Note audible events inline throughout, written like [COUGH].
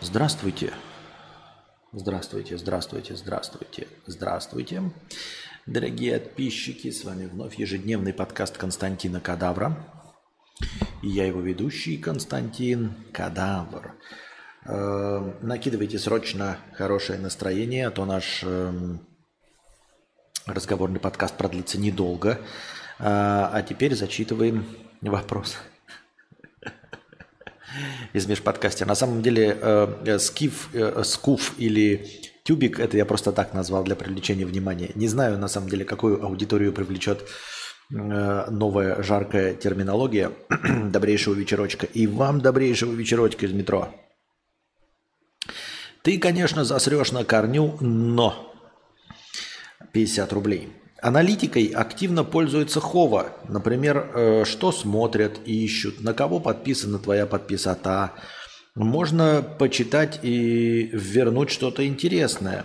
Здравствуйте. Здравствуйте, здравствуйте, здравствуйте, здравствуйте. Дорогие подписчики, с вами вновь ежедневный подкаст Константина Кадавра. И я его ведущий Константин Кадавр. Э, накидывайте срочно хорошее настроение, а то наш э, разговорный подкаст продлится недолго. Э, а теперь зачитываем вопрос из межподкастера. На самом деле э, скиф, э, скуф или тюбик, это я просто так назвал для привлечения внимания. Не знаю, на самом деле, какую аудиторию привлечет э, новая жаркая терминология. [CLEARS THROAT] добрейшего вечерочка. И вам добрейшего вечерочка из метро. Ты, конечно, засрешь на корню, но 50 рублей. Аналитикой активно пользуется Хова. Например, э, что смотрят и ищут, на кого подписана твоя подписота. Можно почитать и вернуть что-то интересное.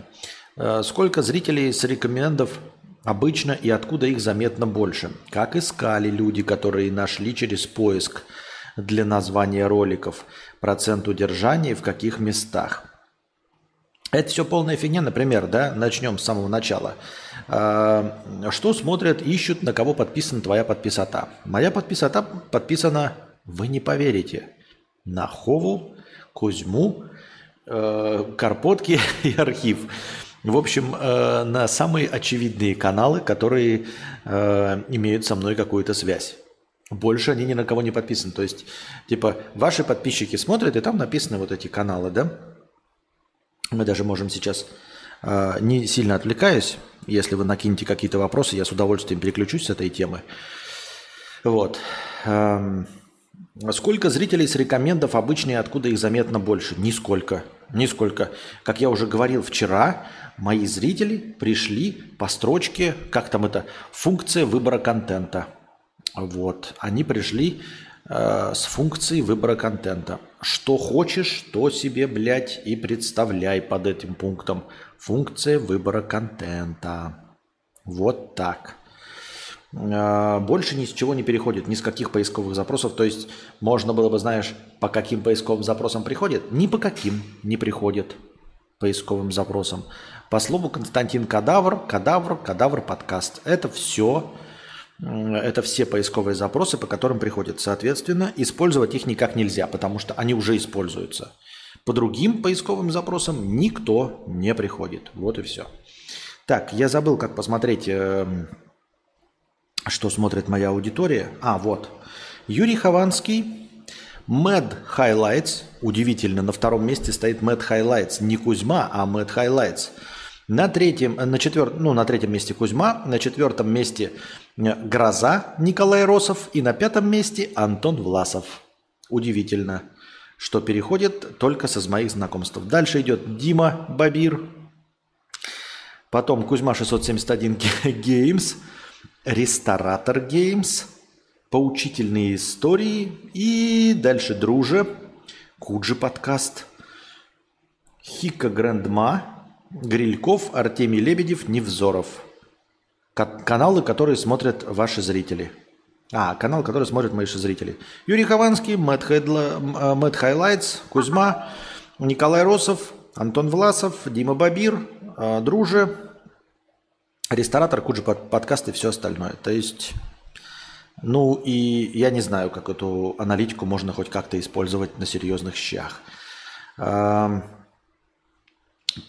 Э, сколько зрителей с рекомендов обычно и откуда их заметно больше? Как искали люди, которые нашли через поиск для названия роликов? Процент удержания в каких местах? Это все полная фигня, например, да, начнем с самого начала. А, что смотрят, ищут, на кого подписана твоя подписота? Моя подписота подписана, вы не поверите, на Хову, Кузьму, э, Карпотки [LAUGHS] и архив. В общем, э, на самые очевидные каналы, которые э, имеют со мной какую-то связь. Больше они ни на кого не подписаны. То есть, типа, ваши подписчики смотрят, и там написаны вот эти каналы, да? Мы даже можем сейчас, э, не сильно отвлекаясь, если вы накинете какие-то вопросы, я с удовольствием переключусь с этой темы. Вот. Сколько зрителей с рекомендов обычно и откуда их заметно больше? Нисколько. Нисколько. Как я уже говорил вчера, мои зрители пришли по строчке, как там это, функция выбора контента. Вот. Они пришли э, с функцией выбора контента. Что хочешь, то себе, блядь, и представляй под этим пунктом. Функция выбора контента. Вот так. Э, больше ни с чего не переходит, ни с каких поисковых запросов. То есть можно было бы, знаешь, по каким поисковым запросам приходит? Ни по каким не приходит поисковым запросам. По слову Константин Кадавр, Кадавр, Кадавр подкаст. Это все это все поисковые запросы, по которым приходят. Соответственно, использовать их никак нельзя, потому что они уже используются. По другим поисковым запросам никто не приходит. Вот и все. Так, я забыл, как посмотреть, эм, что смотрит моя аудитория. А, вот. Юрий Хованский, Mad Highlights. Удивительно, на втором месте стоит Mad Highlights. Не Кузьма, а Mad Highlights. На третьем, на четвертом, ну, на третьем месте Кузьма, на четвертом месте э, Гроза Николай Росов и на пятом месте Антон Власов. Удивительно, что переходит только со моих знакомств. Дальше идет Дима Бабир, потом Кузьма 671 Games, Ресторатор Games, Поучительные истории. И дальше Друже, Куджи подкаст, Хика Grandma, Грильков, Артемий Лебедев, Невзоров. Каналы, которые смотрят ваши зрители. А, канал, который смотрят мои зрители. Юрий Хованский, Мэтт, Хедла, э, Мэтт Highlights, Кузьма, Николай Росов, Антон Власов, Дима Бабир, э, Друже, ресторатор, Куджи подкаст и все остальное. То есть, ну и я не знаю, как эту аналитику можно хоть как-то использовать на серьезных щах.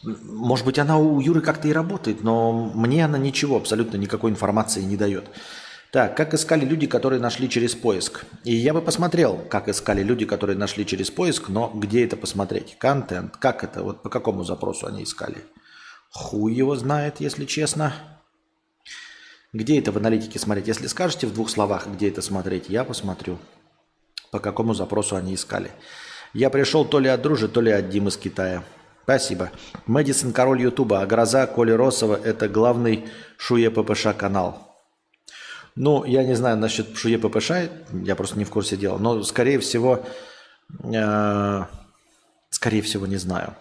Может быть, она у Юры как-то и работает, но мне она ничего, абсолютно никакой информации не дает. Так, как искали люди, которые нашли через поиск? И я бы посмотрел, как искали люди, которые нашли через поиск, но где это посмотреть? Контент, как это, вот по какому запросу они искали? Хуй его знает, если честно. Где это в аналитике смотреть? Если скажете в двух словах, где это смотреть, я посмотрю, по какому запросу они искали. Я пришел то ли от Дружи, то ли от Димы с Китая. Спасибо. Мэдисон король Ютуба, а гроза Коли Росова – это главный Шуе ППШ канал. Ну, я не знаю насчет Шуе ППШ, я просто не в курсе дела, но скорее всего, э, скорее всего не знаю.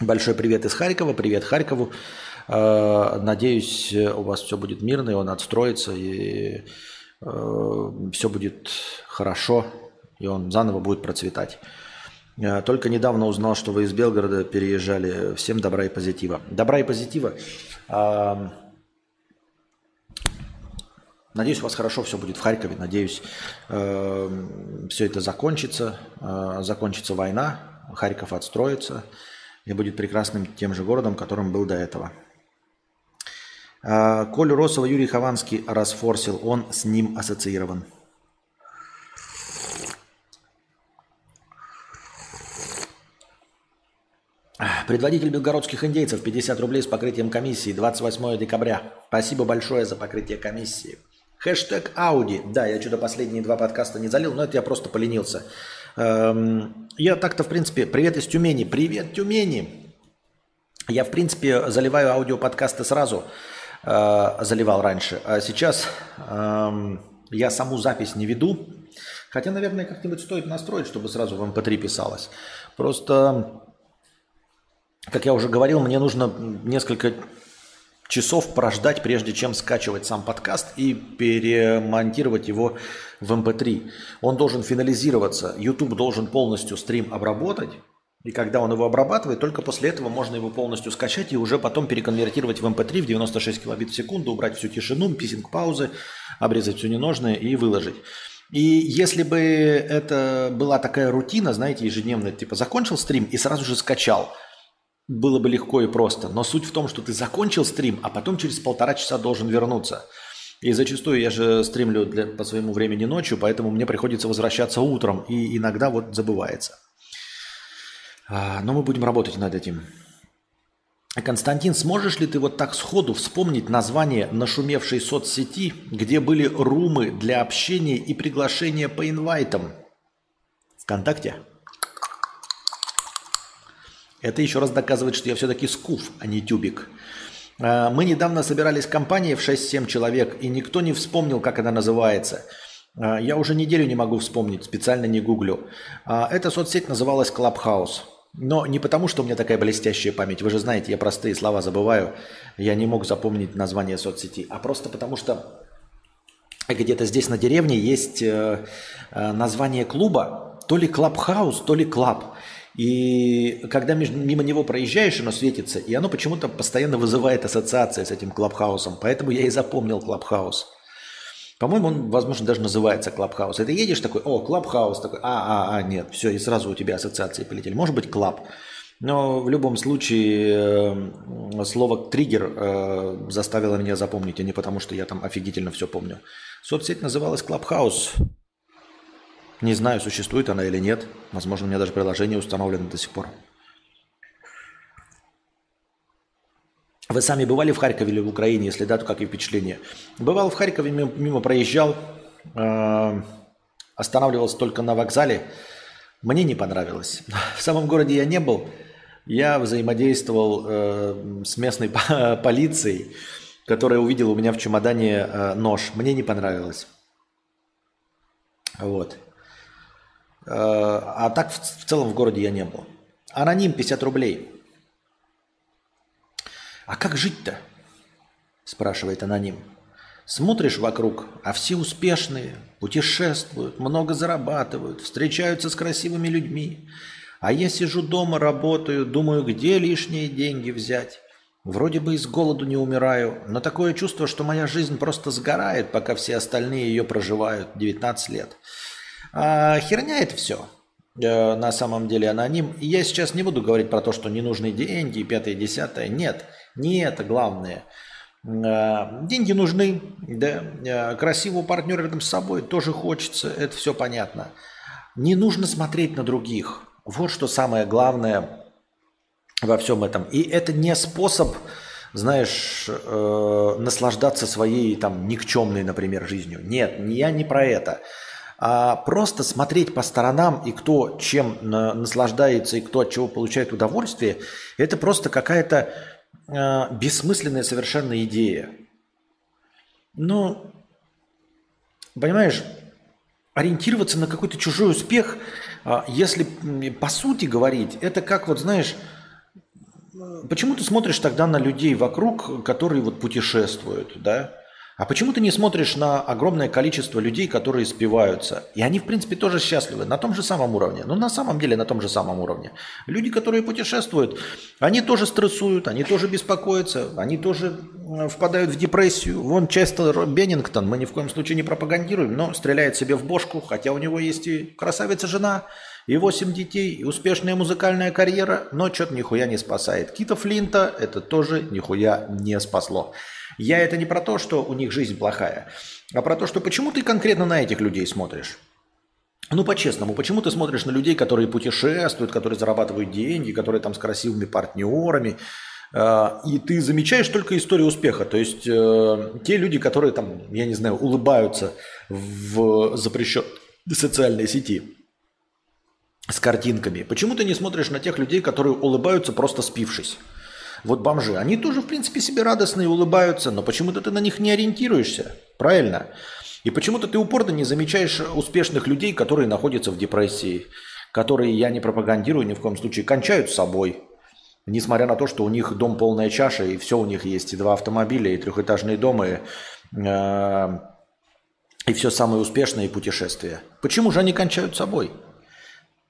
Большой привет из Харькова, привет Харькову. Э, надеюсь, у вас все будет мирно, и он отстроится, и э, все будет хорошо, и он заново будет процветать. Только недавно узнал, что вы из Белгорода переезжали. Всем добра и позитива. Добра и позитива. Надеюсь, у вас хорошо все будет в Харькове. Надеюсь, все это закончится. Закончится война. Харьков отстроится и будет прекрасным тем же городом, которым был до этого. А, Колю Росова Юрий Хованский расфорсил, он с ним ассоциирован. Предводитель белгородских индейцев 50 рублей с покрытием комиссии 28 декабря. Спасибо большое за покрытие комиссии. Хэштег Ауди. Да, я что-то последние два подкаста не залил, но это я просто поленился. Эм, я так-то, в принципе, привет из Тюмени. Привет, Тюмени! Я, в принципе, заливаю аудиоподкасты сразу. Э, заливал раньше. А сейчас эм, я саму запись не веду. Хотя, наверное, как-нибудь стоит настроить, чтобы сразу в MP3 эм писалось. Просто, как я уже говорил, мне нужно несколько часов прождать, прежде чем скачивать сам подкаст и перемонтировать его в MP3. Эм он должен финализироваться. YouTube должен полностью стрим обработать. И когда он его обрабатывает, только после этого можно его полностью скачать и уже потом переконвертировать в MP3 эм в 96 килобит в секунду, убрать всю тишину, писинг-паузы, обрезать все ненужное и выложить. И если бы это была такая рутина, знаете, ежедневная, типа закончил стрим и сразу же скачал, было бы легко и просто. Но суть в том, что ты закончил стрим, а потом через полтора часа должен вернуться. И зачастую я же стримлю для, по своему времени ночью, поэтому мне приходится возвращаться утром, и иногда вот забывается. А, но мы будем работать над этим. Константин, сможешь ли ты вот так сходу вспомнить название нашумевшей соцсети, где были румы для общения и приглашения по инвайтам? ВКонтакте? Это еще раз доказывает, что я все-таки скуф, а не тюбик. А, мы недавно собирались в компании в 6-7 человек, и никто не вспомнил, как она называется. А, я уже неделю не могу вспомнить, специально не гуглю. Эта соцсеть называлась Clubhouse. Но не потому, что у меня такая блестящая память. Вы же знаете, я простые слова забываю. Я не мог запомнить название соцсети. А просто потому, что где-то здесь на деревне есть э, э, название клуба. То ли Clubhouse, то ли Club. И когда мимо него проезжаешь, оно светится, и оно почему-то постоянно вызывает ассоциации с этим Clubhouse ом. Поэтому я и запомнил Clubhouse. По-моему, он, возможно, даже называется Clubhouse. Ты едешь такой, о, Clubhouse, такой, а, а, а, нет, все, и сразу у тебя ассоциации полетели. Может быть, Club. Но в любом случае э, слово «триггер» э, заставило меня запомнить, а не потому, что я там офигительно все помню. Соцсеть называлась Клабхаус. Не знаю, существует она или нет. Возможно, у меня даже приложение установлено до сих пор. Вы сами бывали в Харькове или в Украине? Если да, то какие впечатления? Бывал в Харькове, мимо, мимо проезжал, э, останавливался только на вокзале. Мне не понравилось. [LAUGHS] В самом городе я не был. Я взаимодействовал э, с местной [LAUGHS] полицией, которая увидела у меня в чемодане э, нож. Мне не понравилось. Вот. А так в, целом в городе я не был. Аноним 50 рублей. «А как жить-то?» – спрашивает аноним. Смотришь вокруг, а все успешные, путешествуют, много зарабатывают, встречаются с красивыми людьми. А я сижу дома, работаю, думаю, где лишние деньги взять. Вроде бы из голоду не умираю, но такое чувство, что моя жизнь просто сгорает, пока все остальные ее проживают 19 лет. А херня это все. Э, на самом деле аноним. И я сейчас не буду говорить про то, что не нужны деньги, пятое, десятое. Нет. Не это главное. Э, деньги нужны, да, э, красивого партнера рядом с собой тоже хочется, это все понятно. Не нужно смотреть на других. Вот что самое главное во всем этом. И это не способ, знаешь, наслаждаться своей там никчемной, например, жизнью. Нет, я не про это. А просто смотреть по сторонам и кто чем наслаждается и кто от чего получает удовольствие, это просто какая-то э, бессмысленная совершенно идея. Ну, понимаешь, ориентироваться на какой-то чужой успех, э, если по сути говорить, это как вот, знаешь, почему ты смотришь тогда на людей вокруг, которые вот путешествуют, да? А почему ты не смотришь на огромное количество людей, которые спиваются? И они, в принципе, тоже счастливы, на том же самом уровне. Ну, на самом деле, на том же самом уровне. Люди, которые путешествуют, они тоже стрессуют, они тоже беспокоятся, они тоже впадают в депрессию. Вон часто Беннингтон, мы ни в коем случае не пропагандируем, но стреляет себе в бошку, хотя у него есть и красавица жена, и 8 детей, и успешная музыкальная карьера, но что-то нихуя не спасает. Кита Флинта это тоже нихуя не спасло. Я это не про то, что у них жизнь плохая, а про то, что почему ты конкретно на этих людей смотришь. Ну, по-честному, почему ты смотришь на людей, которые путешествуют, которые зарабатывают деньги, которые там с красивыми партнерами, э, и ты замечаешь только историю успеха. То есть э, те люди, которые там, я не знаю, улыбаются в запрещенной социальной сети с картинками. Почему ты не смотришь на тех людей, которые улыбаются просто спившись? Вот бомжи, они тоже, в принципе, себе радостные, улыбаются, но почему-то ты на них не ориентируешься, правильно? И почему-то ты упорно не замечаешь успешных людей, которые находятся в депрессии, которые, я не пропагандирую ни в коем случае, кончают с собой, несмотря на то, что у них дом полная чаша, и все у них есть, и два автомобиля, и трехэтажные дома, и, э, и все самое успешное, и путешествия. Почему же они кончают собой?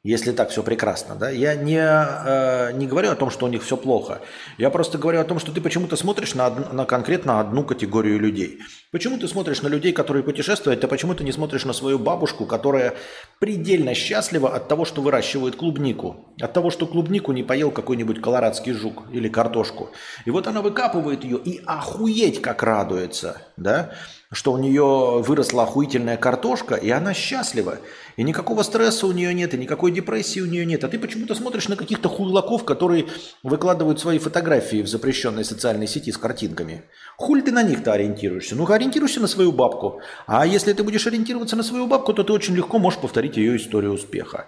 Если так все прекрасно, да, я не, э, не говорю о том, что у них все плохо. Я просто говорю о том, что ты почему-то смотришь на, на конкретно одну категорию людей. Почему ты смотришь на людей, которые путешествуют, а почему ты не смотришь на свою бабушку, которая предельно счастлива от того, что выращивает клубнику, от того, что клубнику не поел какой-нибудь колорадский жук или картошку. И вот она выкапывает ее и охуеть как радуется, да, что у нее выросла охуительная картошка, и она счастлива. И никакого стресса у нее нет, и никакой депрессии у нее нет. А ты почему-то смотришь на каких-то хуйлаков, которые выкладывают свои фотографии в запрещенной социальной сети с картинками. Хуль ты на них-то ориентируешься? Ну-ка, ориентируйся на свою бабку. А если ты будешь ориентироваться на свою бабку, то ты очень легко можешь повторить ее историю успеха.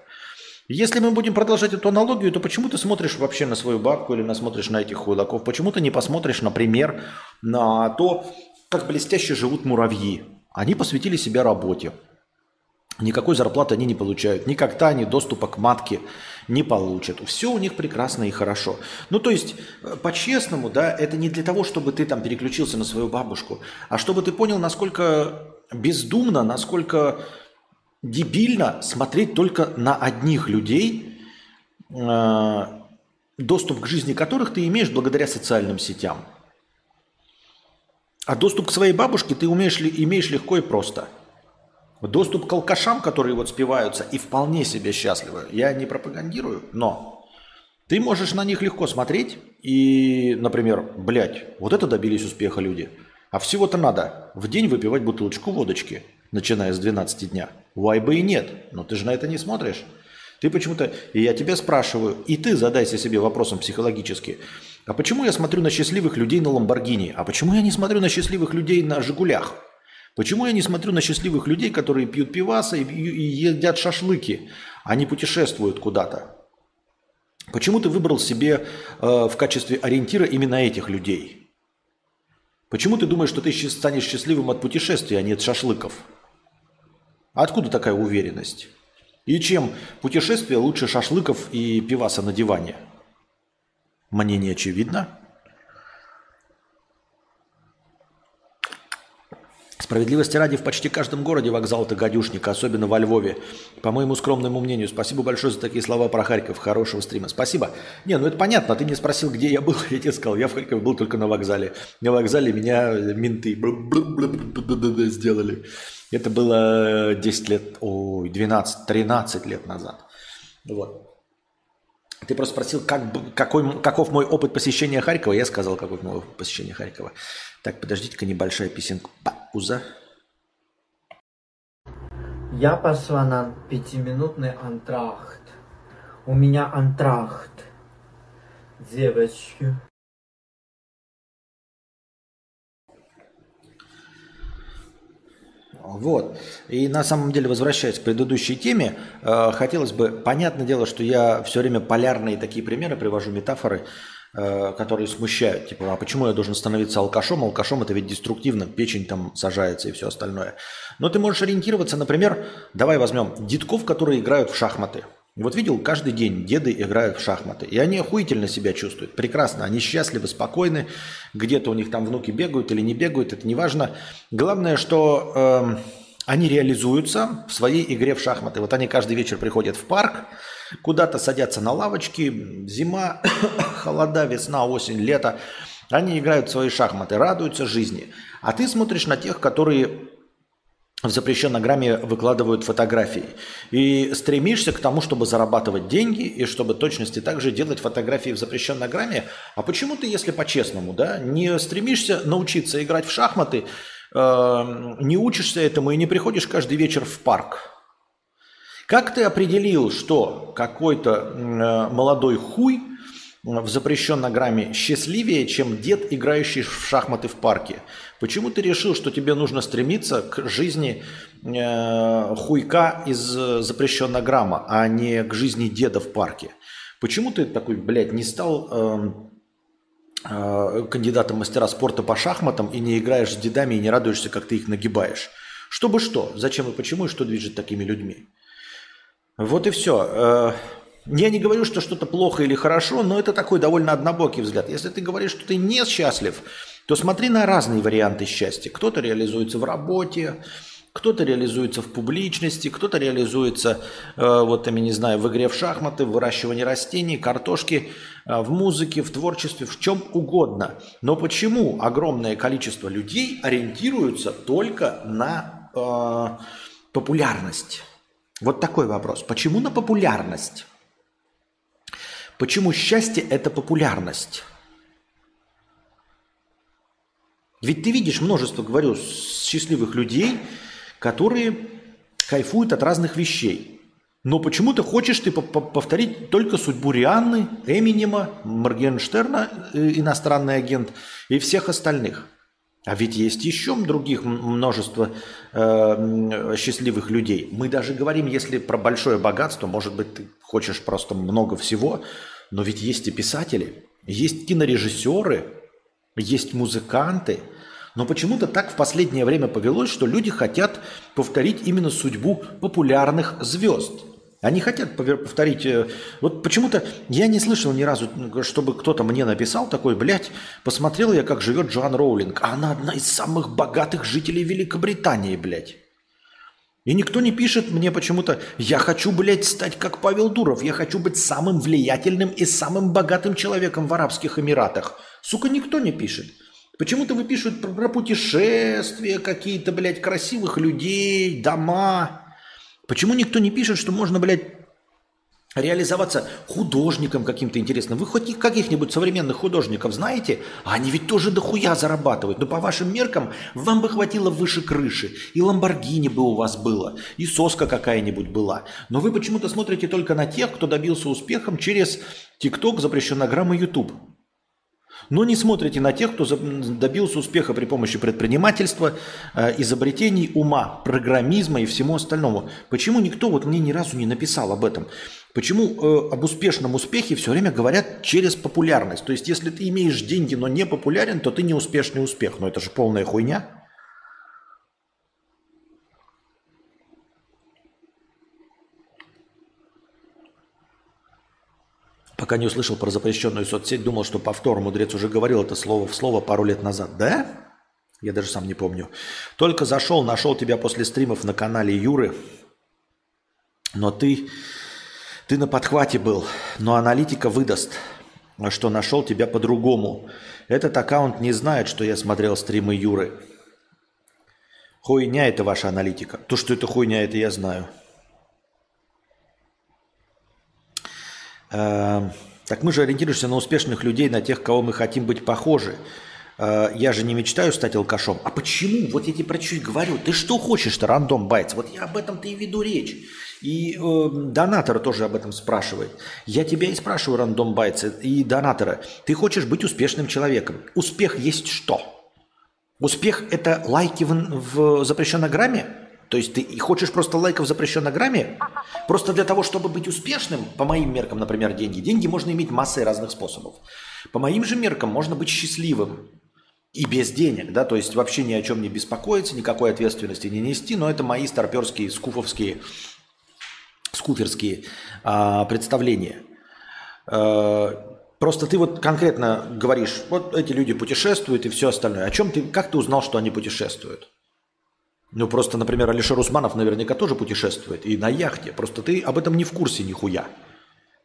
Если мы будем продолжать эту аналогию, то почему ты смотришь вообще на свою бабку или на смотришь на этих хуйлаков? Почему ты не посмотришь, например, на то, как блестяще живут муравьи. Они посвятили себя работе. Никакой зарплаты они не получают. Никогда они доступа к матке не получат. Все у них прекрасно и хорошо. Ну, то есть, э, по-честному, да, это не для того, чтобы ты там переключился на свою бабушку, а чтобы ты понял, насколько бездумно, насколько дебильно смотреть только на одних людей, э, доступ к жизни которых ты имеешь благодаря социальным сетям. А доступ к своей бабушке ты умеешь, имеешь легко и просто. Доступ к алкашам, которые вот спиваются и вполне себе счастливы, я не пропагандирую, но ты можешь на них легко смотреть и, например, блядь, вот это добились успеха люди. А всего-то надо в день выпивать бутылочку водочки, начиная с 12 дня. Why бы и нет, но ты же на это не смотришь. Ты почему-то, и я тебя спрашиваю, и ты задайся себе вопросом психологически – а почему я смотрю на счастливых людей на Ламборгини? А почему я не смотрю на счастливых людей на Жигулях? Почему я не смотрю на счастливых людей, которые пьют пиваса и, и едят шашлыки, а не путешествуют куда-то? Почему ты выбрал себе э, в качестве ориентира именно этих людей? Почему ты думаешь, что ты станешь счастливым от путешествия, а не от шашлыков? Откуда такая уверенность? И чем путешествие лучше шашлыков и пиваса на диване? Мне не очевидно. Справедливости ради, в почти каждом городе вокзал это гадюшник, особенно во Львове. По моему скромному мнению. Спасибо большое за такие слова про Харьков. Хорошего стрима. Спасибо. Не, ну это понятно. Ты мне спросил, где я был. [LAUGHS] Я тебе сказал, я в Харькове был только на вокзале. На вокзале меня менты сделали. Это было 10 лет, ой, 12, 13 лет назад. Вот. Ты просто спросил, как, какой, каков мой опыт посещения Харькова. Я сказал, какой мой опыт посещения Харькова. Так, подождите-ка, небольшая песенка. Пауза. Я пошла на пятиминутный антрахт. У меня антрахт. Девочки. Вот. И на самом деле, возвращаясь к предыдущей теме, э, хотелось бы, понятное дело, что я все время полярные такие примеры привожу, метафоры, э, которые смущают. Типа, а почему я должен становиться алкашом? Алкашом это ведь деструктивно, печень там сажается и все остальное. Но ты можешь ориентироваться, например, давай возьмем детков, которые играют в шахматы. Вот видел, каждый день деды играют в шахматы. И они охуительно себя чувствуют. Прекрасно. Они счастливы, спокойны. Где-то у них там внуки бегают или не бегают. Это не важно. Главное, что э, они реализуются в своей игре в шахматы. Вот они каждый вечер приходят в парк, куда-то садятся на лавочки. Зима, [COUGHS] холода, весна, осень, лето. Они играют в свои шахматы, радуются жизни. А ты смотришь на тех, которые в запрещенной грамме выкладывают фотографии. И стремишься к тому, чтобы зарабатывать деньги и чтобы точности также делать фотографии в запрещенной грамме. А почему ты, если по-честному, да, не стремишься научиться играть в шахматы, э, не учишься этому и не приходишь каждый вечер в парк? Как ты определил, что какой-то э, молодой хуй в запрещенной грамме счастливее, чем дед, играющий в шахматы в парке? Почему ты решил, что тебе нужно стремиться к жизни э, хуйка из э, запрещенного грамма, а не к жизни деда в парке? Почему ты такой, блядь, не стал э, э, кандидатом мастера спорта по шахматам и не играешь с дедами и не радуешься, как ты их нагибаешь? Чтобы что? Зачем и почему, и что движет такими людьми? Вот и все. Э, я не говорю, что что-то плохо или хорошо, но это такой довольно однобокий взгляд. Если ты говоришь, что ты не счастлив, то смотри на разные варианты счастья. Кто-то реализуется в работе, кто-то реализуется в публичности, кто-то реализуется, э, вот я не знаю, в игре в шахматы, в выращивании растений, картошки, э, в музыке, в творчестве, в чем угодно. Но почему огромное количество людей ориентируются только на э, популярность? Вот такой вопрос. Почему на популярность? Почему счастье – это популярность? Ведь ты видишь множество, говорю, счастливых людей, которые кайфуют от разных вещей. Но почему ты хочешь ты повторить только судьбу Рианны, Эминема, Моргенштерна, э, иностранный агент, и всех остальных? А ведь есть еще других множество э, счастливых людей. Мы даже говорим, если про большое богатство, может быть, ты хочешь просто много всего, но ведь есть и писатели, есть кинорежиссеры, есть музыканты. Но почему-то так в последнее время повелось, что люди хотят повторить именно судьбу популярных звезд. Они хотят повторить... Э, вот почему-то я не слышал ни разу, чтобы кто-то мне написал такой, блядь, посмотрел я, как живет Джоан Роулинг. А она одна из самых богатых жителей Великобритании, блядь. И никто не пишет мне почему-то, я хочу, блядь, стать как Павел Дуров, я хочу быть самым влиятельным и самым богатым человеком в Арабских Эмиратах. Сука, никто не пишет. Почему-то вы пишут про, про путешествия какие-то, блядь, красивых людей, дома. Почему никто не пишет, что можно, блядь, реализоваться художником каким-то интересным. Вы хоть каких-нибудь современных художников знаете? А они ведь тоже дохуя зарабатывают. Но по вашим меркам вам бы хватило выше крыши. И Ламборгини бы у вас было. И соска какая-нибудь была. Но вы почему-то смотрите только на тех, кто добился успехом через ТикТок, запрещенограммы YouTube но не смотрите на тех, кто добился успеха при помощи предпринимательства, э, изобретений, ума, программизма и всему остальному. Почему никто вот мне ни разу не написал об этом? Почему э, об успешном успехе все время говорят через популярность? То есть, если ты имеешь деньги, но не популярен, то ты не успешный успех. Но это же полная хуйня. Пока не услышал про запрещенную соцсеть, думал, что повтор мудрец уже говорил это слово в слово пару лет назад. Да? Я даже сам не помню. Только зашел, нашел тебя после стримов на канале Юры. Но ты, ты на подхвате был. Но аналитика выдаст, что нашел тебя по-другому. Этот аккаунт не знает, что я смотрел стримы Юры. Хуйня это ваша аналитика. То, что это хуйня, это я знаю. Так мы же ориентируемся на успешных людей, на тех, кого мы хотим быть похожи. Э, я же не мечтаю стать алкашом. А почему? Вот я тебе про чуть говорю. Ты что хочешь-то, Random Bytes? Вот я об этом-то и веду речь. И э, донатор тоже об этом спрашивает. Я тебя и спрашиваю, Random Bytes, и донатора. Ты хочешь быть успешным человеком. Успех есть что? Успех – это лайки в, в запрещенной грамме? То есть ты хочешь просто лайков в запрещенной грамме? Просто для того, чтобы быть успешным, по моим меркам, например, деньги. Деньги можно иметь массой разных способов. По моим же меркам можно быть счастливым и без денег, да, то есть вообще ни о чем не беспокоиться, никакой ответственности не нести, но это мои старперские, скуфовские, скуферские а, представления. А, просто ты вот конкретно говоришь, вот эти люди путешествуют и все остальное. О чем ты, как ты узнал, что они путешествуют? Ну, просто, например, Алишер Усманов наверняка тоже путешествует. И на яхте. Просто ты об этом не в курсе нихуя.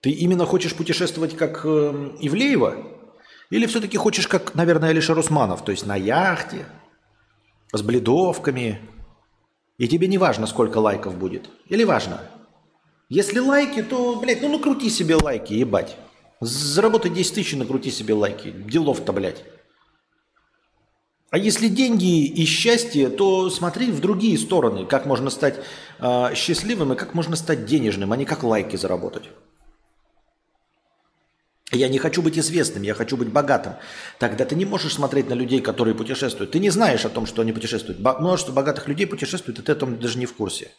Ты именно хочешь путешествовать как э, Ивлеева? Или все-таки хочешь как, наверное, Алишер Усманов? То есть на яхте, с бледовками. И тебе не важно, сколько лайков будет. Или важно? Если лайки, то, блядь, ну накрути себе лайки, ебать. Заработай 10 тысяч и накрути себе лайки. Делов-то, блядь. А если деньги и счастье, то смотри в другие стороны, как можно стать э, счастливым и как можно стать денежным, а не как лайки заработать. Я не хочу быть известным, я хочу быть богатым. Тогда ты не можешь смотреть на людей, которые путешествуют. Ты не знаешь о том, что они путешествуют. Множество богатых людей путешествуют, и ты о том даже не в курсе.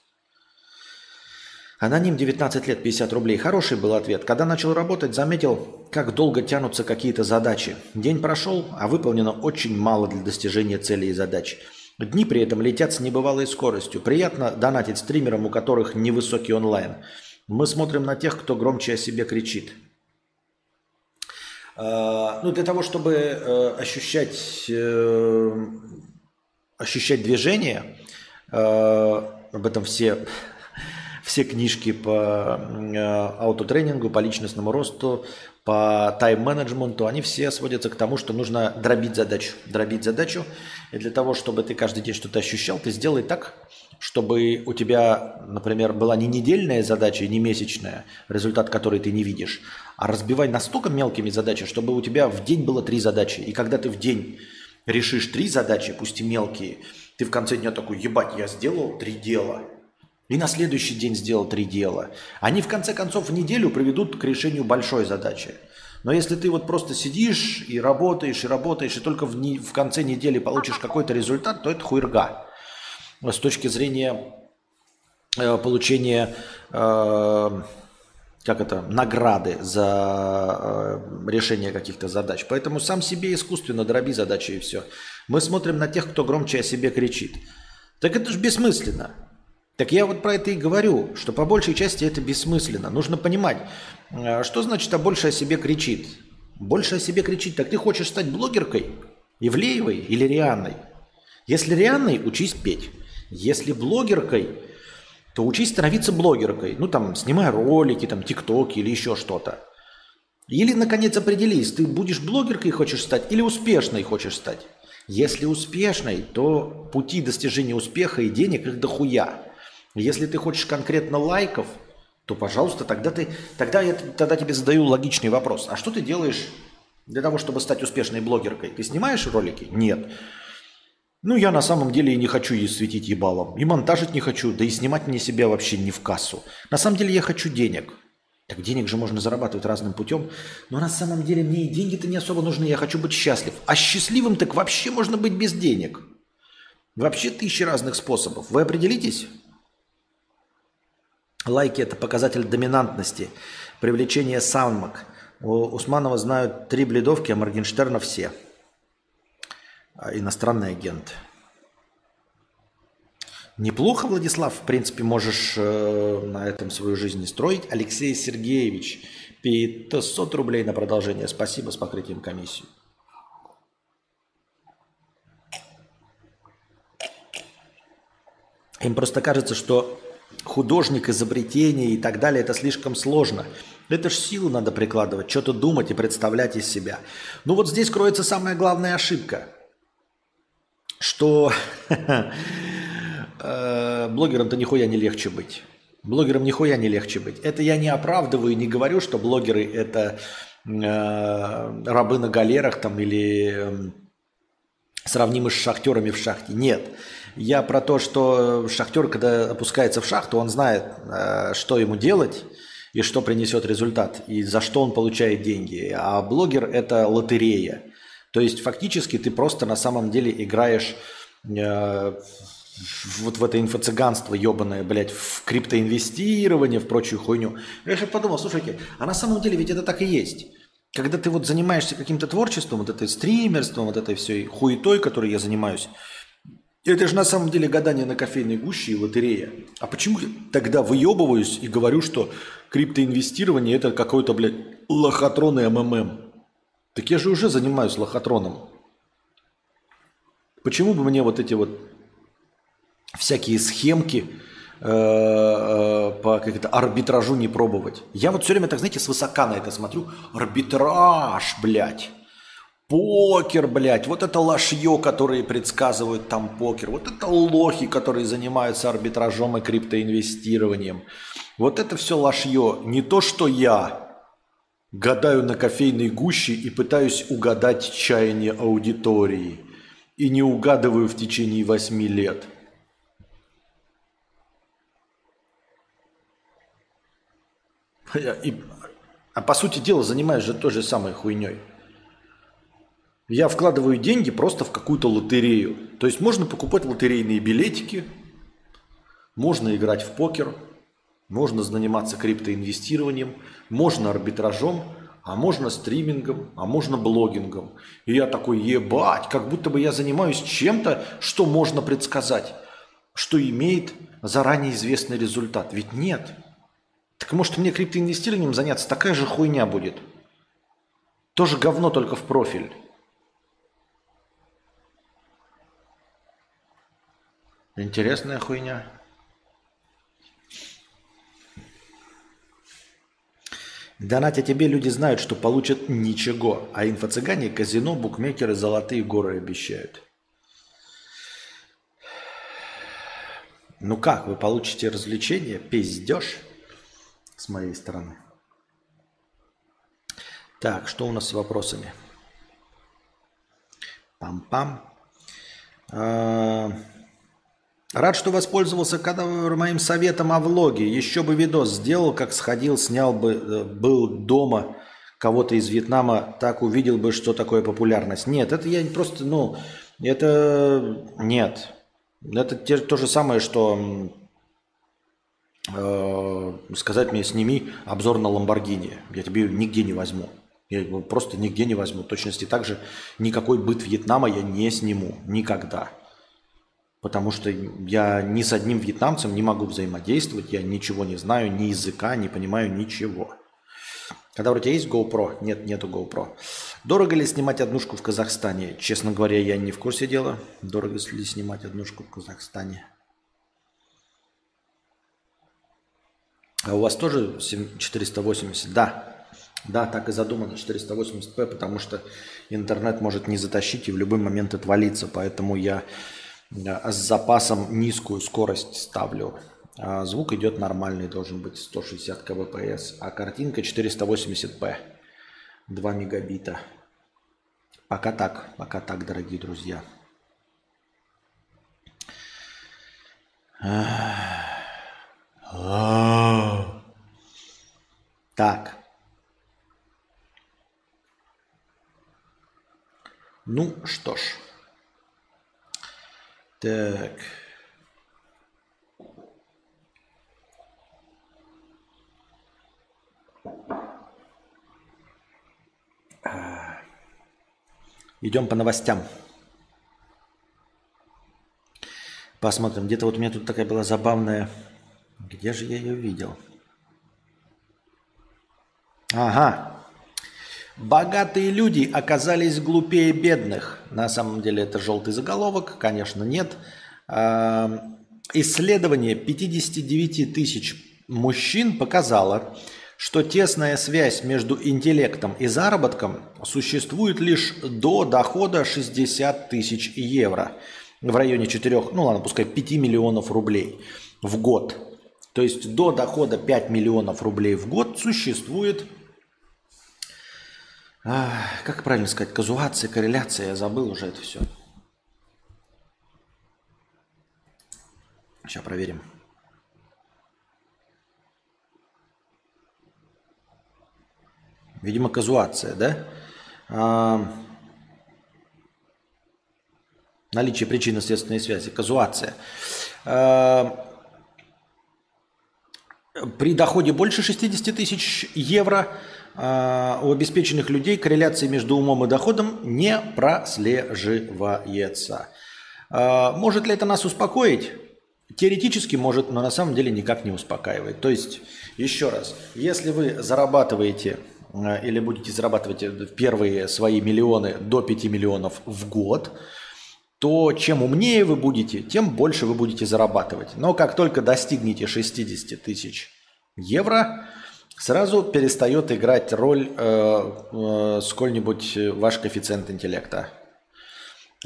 Аноним 19 лет, 50 рублей. Хороший был ответ. Когда начал работать, заметил, как долго тянутся какие-то задачи. День прошел, а выполнено очень мало для достижения целей и задач. Дни при этом летят с небывалой скоростью. Приятно донатить стримерам, у которых невысокий онлайн. Мы смотрим на тех, кто громче о себе кричит. А, ну, для того, чтобы э, ощущать, э, ощущать движение, э, об этом все все книжки по э, аутотренингу, по личностному росту, по тайм-менеджменту, они все сводятся к тому, что нужно дробить задачу. Дробить задачу. И для того, чтобы ты каждый день что-то ощущал, ты сделай так, чтобы у тебя, например, была не недельная задача не месячная, результат которой ты не видишь, а разбивай настолько мелкими задачами, чтобы у тебя в день было три задачи. И когда ты в день решишь три задачи, пусть и мелкие, ты в конце дня такой, ебать, я сделал три дела – и на следующий день сделал три дела. Они в конце концов в неделю приведут к решению большой задачи. Но если ты вот просто сидишь и работаешь, и работаешь, и только в, не, в конце недели получишь какой-то результат, то это хуйрга. С точки зрения э, получения, э, как это, награды за э, решение каких-то задач. Поэтому сам себе искусственно дроби задачи и все. Мы смотрим на тех, кто громче о себе кричит. Так это же бессмысленно. Так я вот про это и говорю, что по большей части это бессмысленно. Нужно понимать, э, что значит «а больше о себе кричит». Больше о себе кричит. Так ты хочешь стать блогеркой? Ивлеевой или Рианной? Если Рианной, учись петь. Если блогеркой, то учись становиться блогеркой. Ну там, снимай ролики, там, тиктоки или еще что-то. Или, наконец, определись, ты будешь блогеркой хочешь стать или успешной хочешь стать. Если успешной, то пути достижения успеха и денег их дохуя. Если ты хочешь конкретно лайков, то, пожалуйста, тогда, ты, тогда я тогда тебе задаю логичный вопрос. А что ты делаешь для того, чтобы стать успешной блогеркой? Ты снимаешь ролики? Нет. Ну, я на самом деле и не хочу ей светить ебалом. И монтажить не хочу, да и снимать мне себя вообще не в кассу. На самом деле я хочу денег. Так денег же можно зарабатывать разным путем. Но на самом деле мне и деньги-то не особо нужны. Я хочу быть счастлив. А счастливым так вообще можно быть без денег. Вообще тысячи разных способов. Вы определитесь? Лайки – это показатель доминантности, привлечение самок. У Усманова знают три бледовки, а Моргенштерна все. А, иностранный агент. Неплохо, Владислав, в принципе, можешь э, на этом свою жизнь строить. Алексей Сергеевич, 500 рублей на продолжение. Спасибо с покрытием комиссии. Им просто кажется, что художник, изобретение и так далее, это слишком сложно. Это ж силу надо прикладывать, что-то думать и представлять из себя. Ну вот здесь кроется самая главная ошибка, что [LAUGHS] э, блогерам-то нихуя не легче быть. Блогерам нихуя не легче быть. Это я не оправдываю, не говорю, что блогеры это э, рабы на галерах там или сравнимы с шахтерами в шахте. Нет. Я про то, что шахтер, когда опускается в шахту, он знает, э, что ему делать и что принесет результат, и за что он получает деньги. А блогер – это лотерея. То есть фактически ты просто на самом деле играешь э, вот в это инфо-цыганство ебаное, блядь, в криптоинвестирование, в прочую хуйню. Я же подумал, слушайте, а на самом деле ведь это так и есть. Когда ты вот занимаешься каким-то творчеством, вот этой стримерством, вот этой всей хуетой, которой я занимаюсь, Это же на самом деле гадание на кофейной гуще и лотерея. А почему я тогда выебываюсь и говорю, что криптоинвестирование это какой-то, блядь, лохотрон и МММ? Так я же уже занимаюсь лохотроном. Почему бы мне вот эти вот всякие схемки э, э, по как это, арбитражу не пробовать? Я вот все время так, знаете, свысока на это смотрю. Арбитраж, блядь. Покер, блядь, вот это лошье, которые предсказывают там покер. Вот это лохи, которые занимаются арбитражом и криптоинвестированием. Вот это все лошье. Не то, что я гадаю на кофейной гуще и пытаюсь угадать чаяние аудитории. И не угадываю в течение восьми лет. И, а по сути дела занимаюсь же той же самой хуйней. Я вкладываю деньги просто в какую-то лотерею. То есть можно покупать лотерейные билетики, можно играть в покер, можно заниматься криптоинвестированием, можно арбитражом, а можно стримингом, а можно блогингом. И я такой, ебать, как будто бы я занимаюсь чем-то, что можно предсказать, что имеет заранее известный результат. Ведь нет. Так может мне криптоинвестированием заняться, такая же хуйня будет. Тоже говно, только в профиль. Интересная хуйня. Донатя тебе люди знают, что получат ничего, а инфо-цыгане, казино, букмекеры золотые горы обещают. Ну как, вы получите развлечение? Пиздеж с моей стороны. Так, что у нас с вопросами? Пам-пам. Рад, что воспользовался моим советом о влоге. Еще бы видос сделал, как сходил, снял бы, э, был дома кого-то из Вьетнама, так увидел бы, что такое популярность. Нет, это я просто, ну, это нет. Это те, то же самое, что э, сказать мне, сними обзор на Ламборгини. Я тебе нигде не возьму. Я его просто нигде не возьму. В точности так же никакой быт Вьетнама я не сниму. Никогда. Потому что я ни с одним вьетнамцем не могу взаимодействовать, я ничего не знаю, ни языка, не понимаю ничего. Когда у тебя есть GoPro? Нет, нету GoPro. Дорого ли снимать однушку в Казахстане? Честно говоря, я не в курсе дела. Дорого ли снимать однушку в Казахстане? А у вас тоже 480? Да. Да, так и задумано 480p, потому что интернет может не затащить и в любой момент отвалиться. Поэтому я с запасом низкую скорость ставлю. А звук идет нормальный, должен быть 160 кбпс, а картинка 480p, 2 мегабита. Пока так, пока так, дорогие друзья. Так. Ну что ж. Так. Идем по новостям. Посмотрим. Где-то вот у меня тут такая была забавная... Где же я ее видел? Ага. Богатые люди оказались глупее бедных. На самом деле это желтый заголовок, конечно, нет. А, исследование 59 тысяч мужчин показало, что тесная связь между интеллектом и заработком существует лишь до дохода 60 тысяч евро в районе 4, ну ладно, пускай 5 миллионов рублей в год. То есть до дохода 5 миллионов рублей в год существует а, как правильно сказать, казуация, корреляция, я забыл уже это все. Сейчас проверим. Видимо, казуация, да? А, наличие причинно-следственной связи, казуация. А, при доходе больше 60 тысяч евро а, у обеспеченных людей корреляции между умом и доходом не прослеживается. А, может ли это нас успокоить? Теоретически может, но на самом деле никак не успокаивает. То есть, еще раз, если вы зарабатываете э, или будете зарабатывать первые свои миллионы до 5 миллионов в год, то чем умнее вы будете, тем больше вы будете зарабатывать. Но как только достигнете 60 тысяч евро, сразу перестает играть роль э, э, сколь-нибудь ваш коэффициент интеллекта.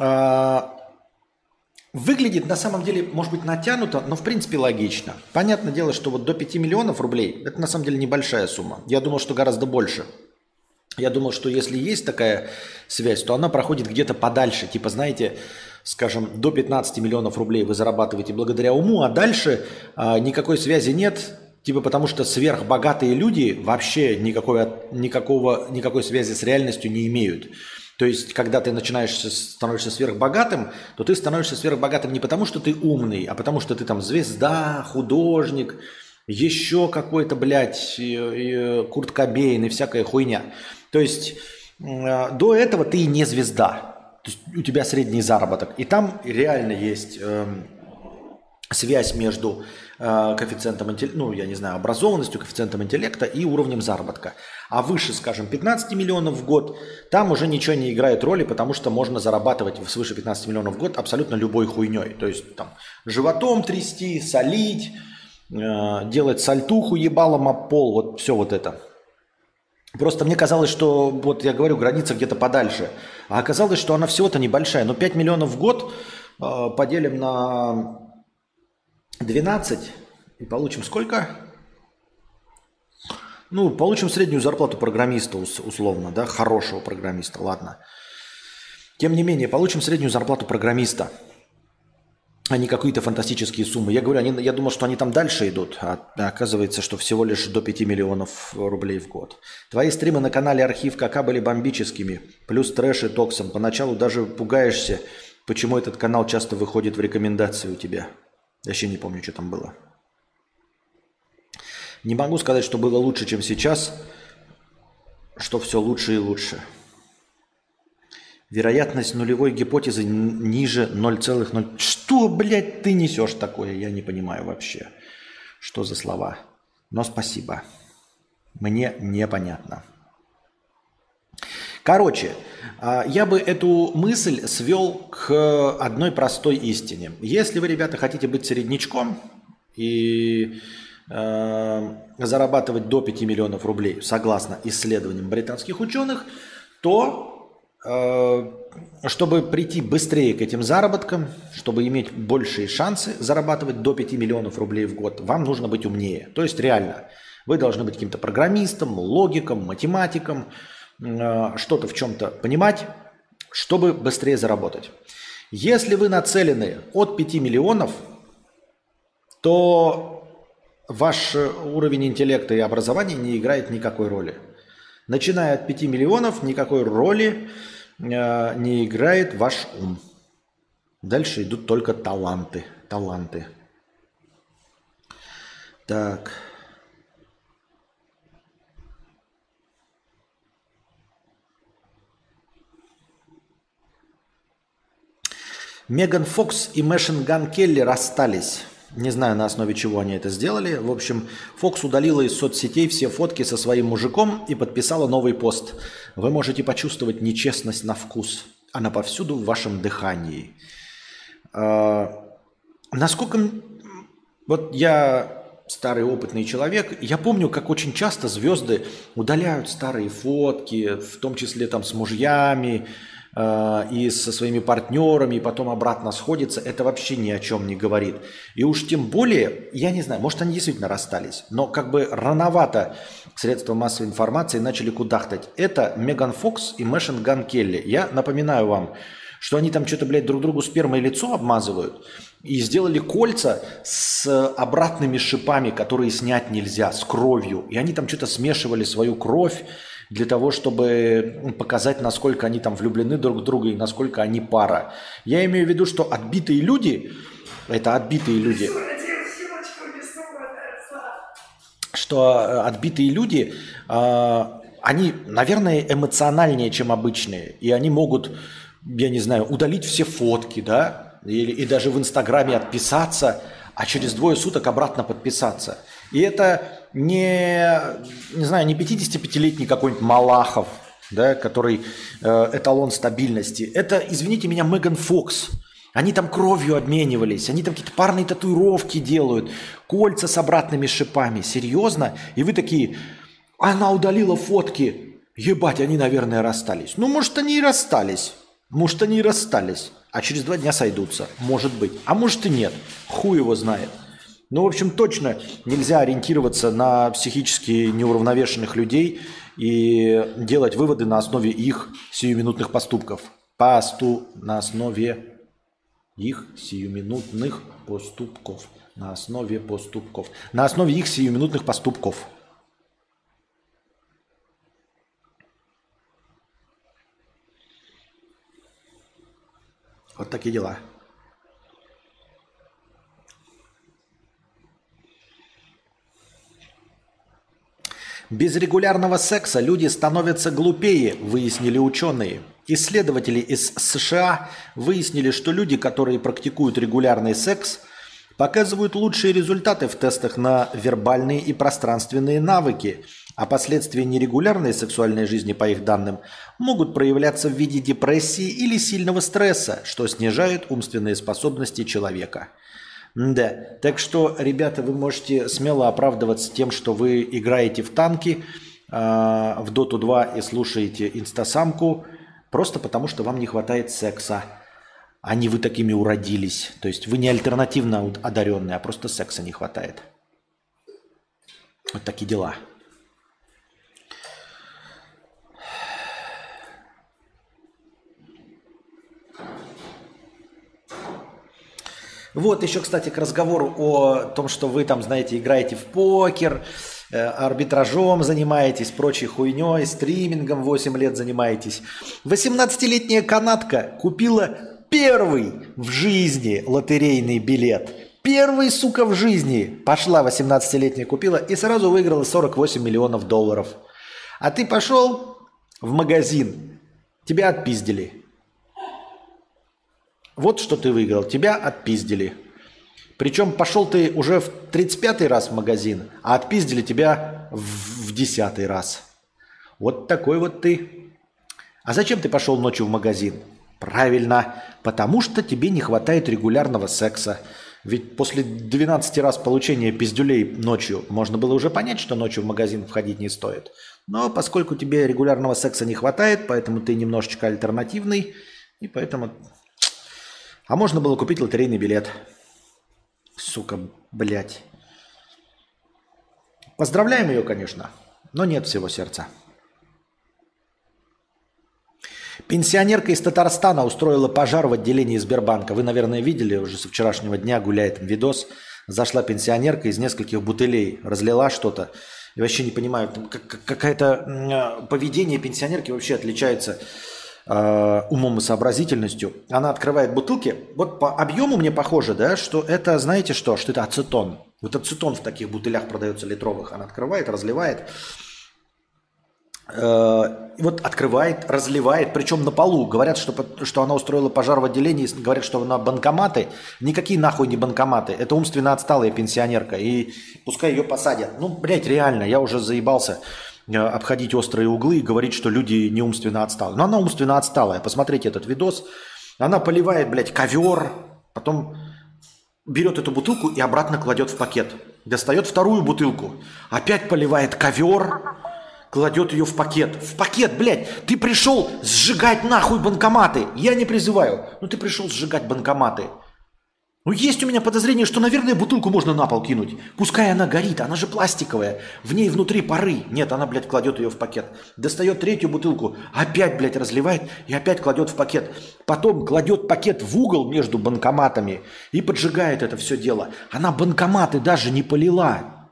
А, Выглядит на самом деле, может быть, натянуто, но в принципе логично. Понятное дело, что вот до 5 миллионов рублей это на самом деле небольшая сумма. Я думал, что гораздо больше. Я думал, что если есть такая связь, то она проходит где-то подальше. Типа, знаете, скажем, до 15 миллионов рублей вы зарабатываете благодаря уму, а дальше а, никакой связи нет, типа потому что сверхбогатые люди вообще никакой, никакого, никакой связи с реальностью не имеют. То есть, когда ты начинаешь становишься сверхбогатым, то ты становишься сверхбогатым не потому, что ты умный, а потому, что ты там звезда, художник, еще какой-то, блядь, Курт Кобейн и всякая хуйня. То есть, э, до этого ты не звезда. То есть, у тебя средний заработок. И там реально есть эм, связь между э, коэффициентом, ну, я не знаю, образованностью, коэффициентом интеллекта и уровнем заработка. А выше, скажем, 15 миллионов в год, там уже ничего не играет роли, потому что можно зарабатывать свыше 15 миллионов в год абсолютно любой хуйней. То есть там животом трясти, солить, э, делать сальтуху ебалом об пол, вот все вот это. Просто мне казалось, что, вот я говорю, граница где-то подальше. А оказалось, что она всего-то небольшая. Но 5 миллионов в год э, поделим на 12 и получим сколько? Ну, получим среднюю зарплату программиста условно, да, хорошего программиста, ладно. Тем не менее, получим среднюю зарплату программиста, а не какие-то фантастические суммы. Я говорю, они, я думал, что они там дальше идут, а оказывается, что всего лишь до 5 миллионов рублей в год. Твои стримы на канале Архив КК были бомбическими, плюс трэш и токсом. Поначалу даже пугаешься, почему этот канал часто выходит в рекомендации у тебя. Вообще не помню, что там было. Не могу сказать, что было лучше, чем сейчас, что все лучше и лучше. Вероятность нулевой гипотезы ниже 0,0. Что, блядь, ты несешь такое? Я не понимаю вообще. Что за слова? Но спасибо. Мне непонятно. Короче, а, я бы эту мысль свел к одной простой истине. Если вы, ребята, хотите быть середнячком и э, зарабатывать до 5 миллионов рублей, согласно исследованиям британских ученых, то э, чтобы прийти быстрее к этим заработкам, чтобы иметь большие шансы зарабатывать до 5 миллионов рублей в год, вам нужно быть умнее. То есть реально, вы должны быть каким-то программистом, логиком, математиком, Э, что-то в чем-то понимать, чтобы быстрее заработать. Если вы нацелены от 5 миллионов, то ваш уровень интеллекта и образования не играет никакой роли. Начиная от 5 миллионов, никакой роли э, не играет ваш ум. Дальше идут только таланты. Таланты. Так. Меган Фокс и Мэшин Ган Келли расстались. Не знаю, на основе чего они это сделали. В общем, Фокс удалила из соцсетей все фотки со своим мужиком и подписала новый пост. Вы можете почувствовать нечестность на вкус. Она повсюду в вашем дыхании. А, насколько... Вот я старый опытный человек, я помню, как очень часто звезды удаляют старые фотки, в том числе там с мужьями, Э, и со своими партнерами, и потом обратно сходится, это вообще ни о чем не говорит. И уж тем более, я не знаю, может они действительно расстались, но как бы рановато средства массовой информации начали кудахтать. Это Меган Фокс и Мэшин Ган Келли. Я напоминаю вам, что они там что-то, блядь, друг другу спермой лицо обмазывают и сделали кольца с обратными шипами, которые снять нельзя, с кровью. И они там что-то смешивали свою кровь для того, чтобы ну, показать, насколько они там влюблены друг в друга и насколько они пара. Я имею в виду, что отбитые люди, это отбитые люди, что э, отбитые люди, а, они, наверное, эмоциональнее, чем обычные, и они могут, я не знаю, удалить все фотки, да, или, и даже в Инстаграме отписаться, а через двое суток обратно подписаться. И это не, не знаю, не 55-летний какой-нибудь Малахов, да, который э, эталон стабильности. Это, извините меня, Меган Фокс. Они там кровью обменивались, они там какие-то парные татуировки делают, кольца с обратными шипами. Серьезно? И вы такие, она удалила фотки. Ебать, они, наверное, расстались. Ну, может, они и расстались. Может, они и расстались. А через два дня сойдутся. Может быть. А может и нет. Хуй его знает. Ну, в общем, точно нельзя ориентироваться на психически неуравновешенных людей и делать выводы на основе их сиюминутных поступков. Пасту на основе их сиюминутных поступков. На основе поступков. На основе их сиюминутных поступков. Вот такие дела. Без регулярного секса люди становятся глупее, выяснили ученые. Исследователи из США выяснили, что люди, которые практикуют регулярный секс, показывают лучшие результаты в тестах на вербальные и пространственные навыки, а последствия нерегулярной сексуальной жизни, по их данным, могут проявляться в виде депрессии или сильного стресса, что снижает умственные способности человека – да, так что, ребята, вы можете смело оправдываться тем, что вы играете в танки, э, в Доту 2 и слушаете инстасамку, просто потому что вам не хватает секса. А не вы такими уродились. То есть вы не альтернативно одаренные, а просто секса не хватает. Вот такие дела. Вот еще, кстати, к разговору о том, что вы там, знаете, играете в покер, э, арбитражом занимаетесь, прочей хуйней, стримингом 8 лет занимаетесь. 18-летняя канатка купила первый в жизни лотерейный билет. Первый, сука, в жизни. Пошла 18-летняя, купила и сразу выиграла 48 миллионов долларов. А ты пошел в магазин, тебя отпиздили. Вот что ты выиграл. Тебя отпиздили. Причем пошел ты уже в 35-й раз в магазин, а отпиздили тебя в, в 10 раз. Вот такой вот ты. А зачем ты пошел ночью в магазин? Правильно, потому что тебе не хватает регулярного секса. Ведь после 12 раз получения пиздюлей ночью можно было уже понять, что ночью в магазин входить не стоит. Но поскольку тебе регулярного секса не хватает, поэтому ты немножечко альтернативный, и поэтому а можно было купить лотерейный билет. Сука, блядь. Поздравляем ее, конечно, но нет всего сердца. Пенсионерка из Татарстана устроила пожар в отделении Сбербанка. Вы, наверное, видели уже со вчерашнего дня, гуляет видос. Зашла пенсионерка из нескольких бутылей, разлила что-то. И вообще не понимаю, какое-то поведение пенсионерки вообще отличается э, умом и сообразительностью, она открывает бутылки. Вот по объему мне похоже, да, что это, знаете что, что это ацетон. Вот ацетон в таких бутылях продается литровых. Она открывает, разливает. Э, вот открывает, разливает, причем на полу. Говорят, что, что она устроила пожар в отделении, говорят, что она банкоматы. Никакие нахуй не банкоматы. Это умственно отсталая пенсионерка. И пускай ее посадят. Ну, блядь, реально, я уже заебался обходить острые углы и говорить, что люди не умственно отсталые. Но она умственно отсталая. Посмотрите этот видос. Она поливает, блядь, ковер, потом берет эту бутылку и обратно кладет в пакет. Достает вторую бутылку, опять поливает ковер, кладет ее в пакет. В пакет, блядь, ты пришел сжигать нахуй банкоматы. Я не призываю, но ты пришел сжигать банкоматы. Ну, есть у меня подозрение, что, наверное, бутылку можно на пол кинуть. Пускай она горит, она же пластиковая. В ней внутри пары. Нет, она, блядь, кладет ее в пакет. Достает третью бутылку, опять, блядь, разливает и опять кладет в пакет. Потом кладет пакет в угол между банкоматами и поджигает это все дело. Она банкоматы даже не полила.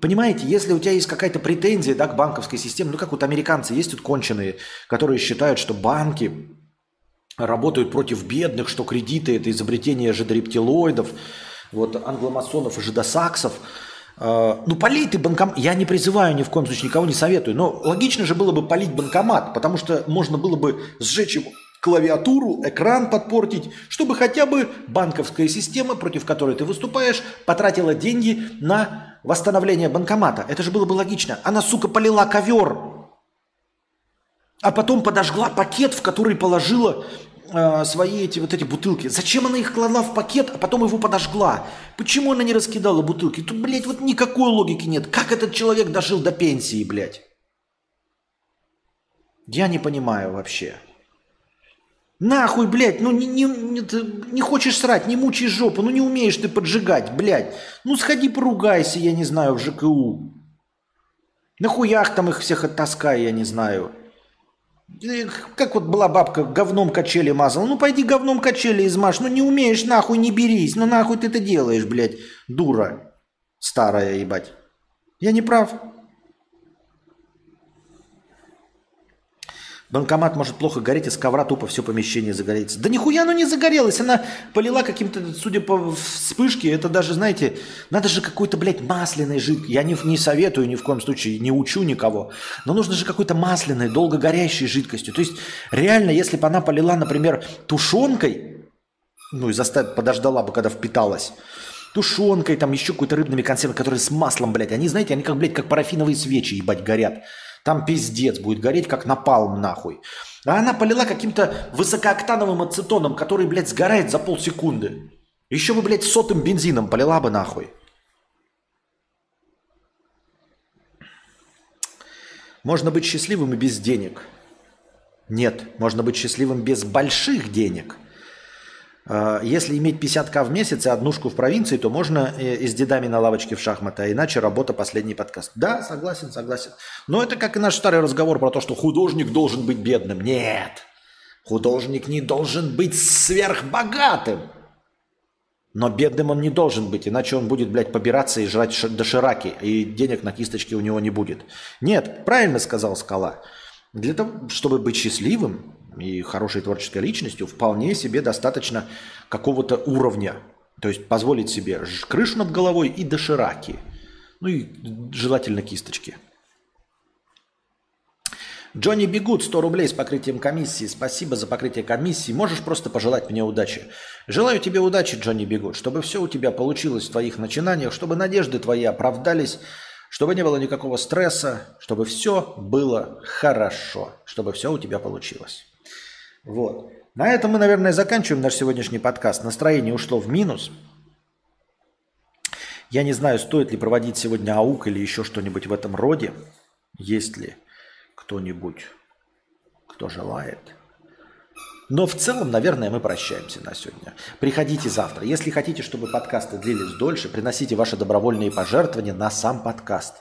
Понимаете, если у тебя есть какая-то претензия да, к банковской системе, ну как вот американцы есть тут конченые, которые считают, что банки работают против бедных, что кредиты – это изобретение жидорептилоидов, вот, англомасонов и жидосаксов. А, ну, полей ты банкомат. Я не призываю ни в коем случае, никого не советую. Но логично же было бы полить банкомат, потому что можно было бы сжечь его клавиатуру, экран подпортить, чтобы хотя бы банковская система, против которой ты выступаешь, потратила деньги на восстановление банкомата. Это же было бы логично. Она, сука, полила ковер, а потом подожгла пакет, в который положила э, свои эти вот эти бутылки. Зачем она их клала в пакет, а потом его подожгла? Почему она не раскидала бутылки? Тут, блядь, вот никакой логики нет. Как этот человек дожил до пенсии, блядь? Я не понимаю вообще. Нахуй, блядь, ну не, не, не, не хочешь срать, не мучай жопу, ну не умеешь ты поджигать, блядь. Ну сходи поругайся, я не знаю, в ЖКУ. На хуях там их всех оттаскай, я не знаю. Как вот была бабка, говном качели мазала. Ну пойди говном качели измажь. Ну не умеешь, нахуй не берись. Ну нахуй ты это делаешь, блядь, дура старая, ебать. Я не прав. Банкомат может плохо гореть, из ковра тупо все помещение загорится. Да нихуя оно не загорелось. Она полила каким-то, судя по вспышке, это даже, знаете, надо же какой-то, блядь, масляной жидкой. Я не, не советую ни в коем случае, не учу никого. Но нужно же какой-то масляной, долго горящей жидкостью. То есть реально, если бы она полила, например, тушенкой, ну и заставила, подождала бы, когда впиталась, тушенкой, там еще какой-то рыбными консервами, которые с маслом, блядь. Они, знаете, они как, блядь, как парафиновые свечи, ебать, горят. Там пиздец будет гореть, как напалм нахуй. А она полила каким-то высокооктановым ацетоном, который, блядь, сгорает за полсекунды. Еще бы, блядь, сотым бензином полила бы нахуй. Можно быть счастливым и без денег. Нет, можно быть счастливым без больших денег. А, если иметь 50к в месяц и однушку в провинции, то можно э, и с дедами на лавочке в шахматы, а иначе работа последний подкаст. Да, согласен, согласен. Но это как и наш старый разговор про то, что художник должен быть бедным. Нет, художник не должен быть сверхбогатым. Но бедным он не должен быть, иначе он будет, блядь, побираться и жрать дошираки, и денег на кисточке у него не будет. Нет, правильно сказал Скала. Для того, чтобы быть счастливым, и хорошей творческой личностью, вполне себе достаточно какого-то уровня. То есть позволить себе крышу над головой и дошираки. Ну и желательно кисточки. Джонни Бегут, 100 рублей с покрытием комиссии. Спасибо за покрытие комиссии. Можешь просто пожелать мне удачи. Желаю тебе удачи, Джонни Бегут, чтобы все у тебя получилось в твоих начинаниях, чтобы надежды твои оправдались, чтобы не было никакого стресса, чтобы все было хорошо, чтобы все у тебя получилось. Вот. На этом мы, наверное, заканчиваем наш сегодняшний подкаст. Настроение ушло в минус. Я не знаю, стоит ли проводить сегодня АУК или еще что-нибудь в этом роде. Есть ли кто-нибудь, кто желает. Но в целом, наверное, мы прощаемся на сегодня. Приходите завтра. Если хотите, чтобы подкасты длились дольше, приносите ваши добровольные пожертвования на сам подкаст.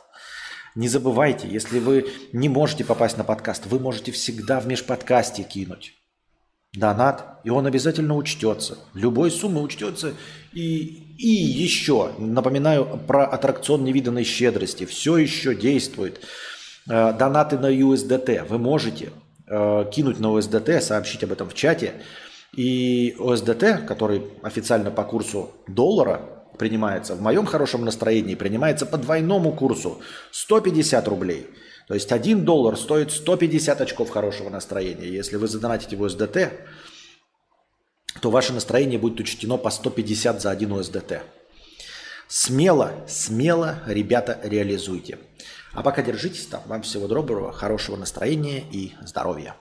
Не забывайте, если вы не можете попасть на подкаст, вы можете всегда в межподкасте кинуть донат, и он обязательно учтется. Любой суммы учтется. И, и еще, напоминаю про аттракцион невиданной щедрости. Все еще действует. Э, донаты на USDT. Вы можете э, кинуть на USDT, сообщить об этом в чате. И USDT, который официально по курсу доллара принимается, в моем хорошем настроении принимается по двойному курсу 150 рублей – то есть 1 доллар стоит 150 очков хорошего настроения. Если вы задонатите в USDT, то ваше настроение будет учтено по 150 за 1 USDT. Смело, смело, ребята, реализуйте. А пока держитесь там. Вам всего доброго, хорошего настроения и здоровья.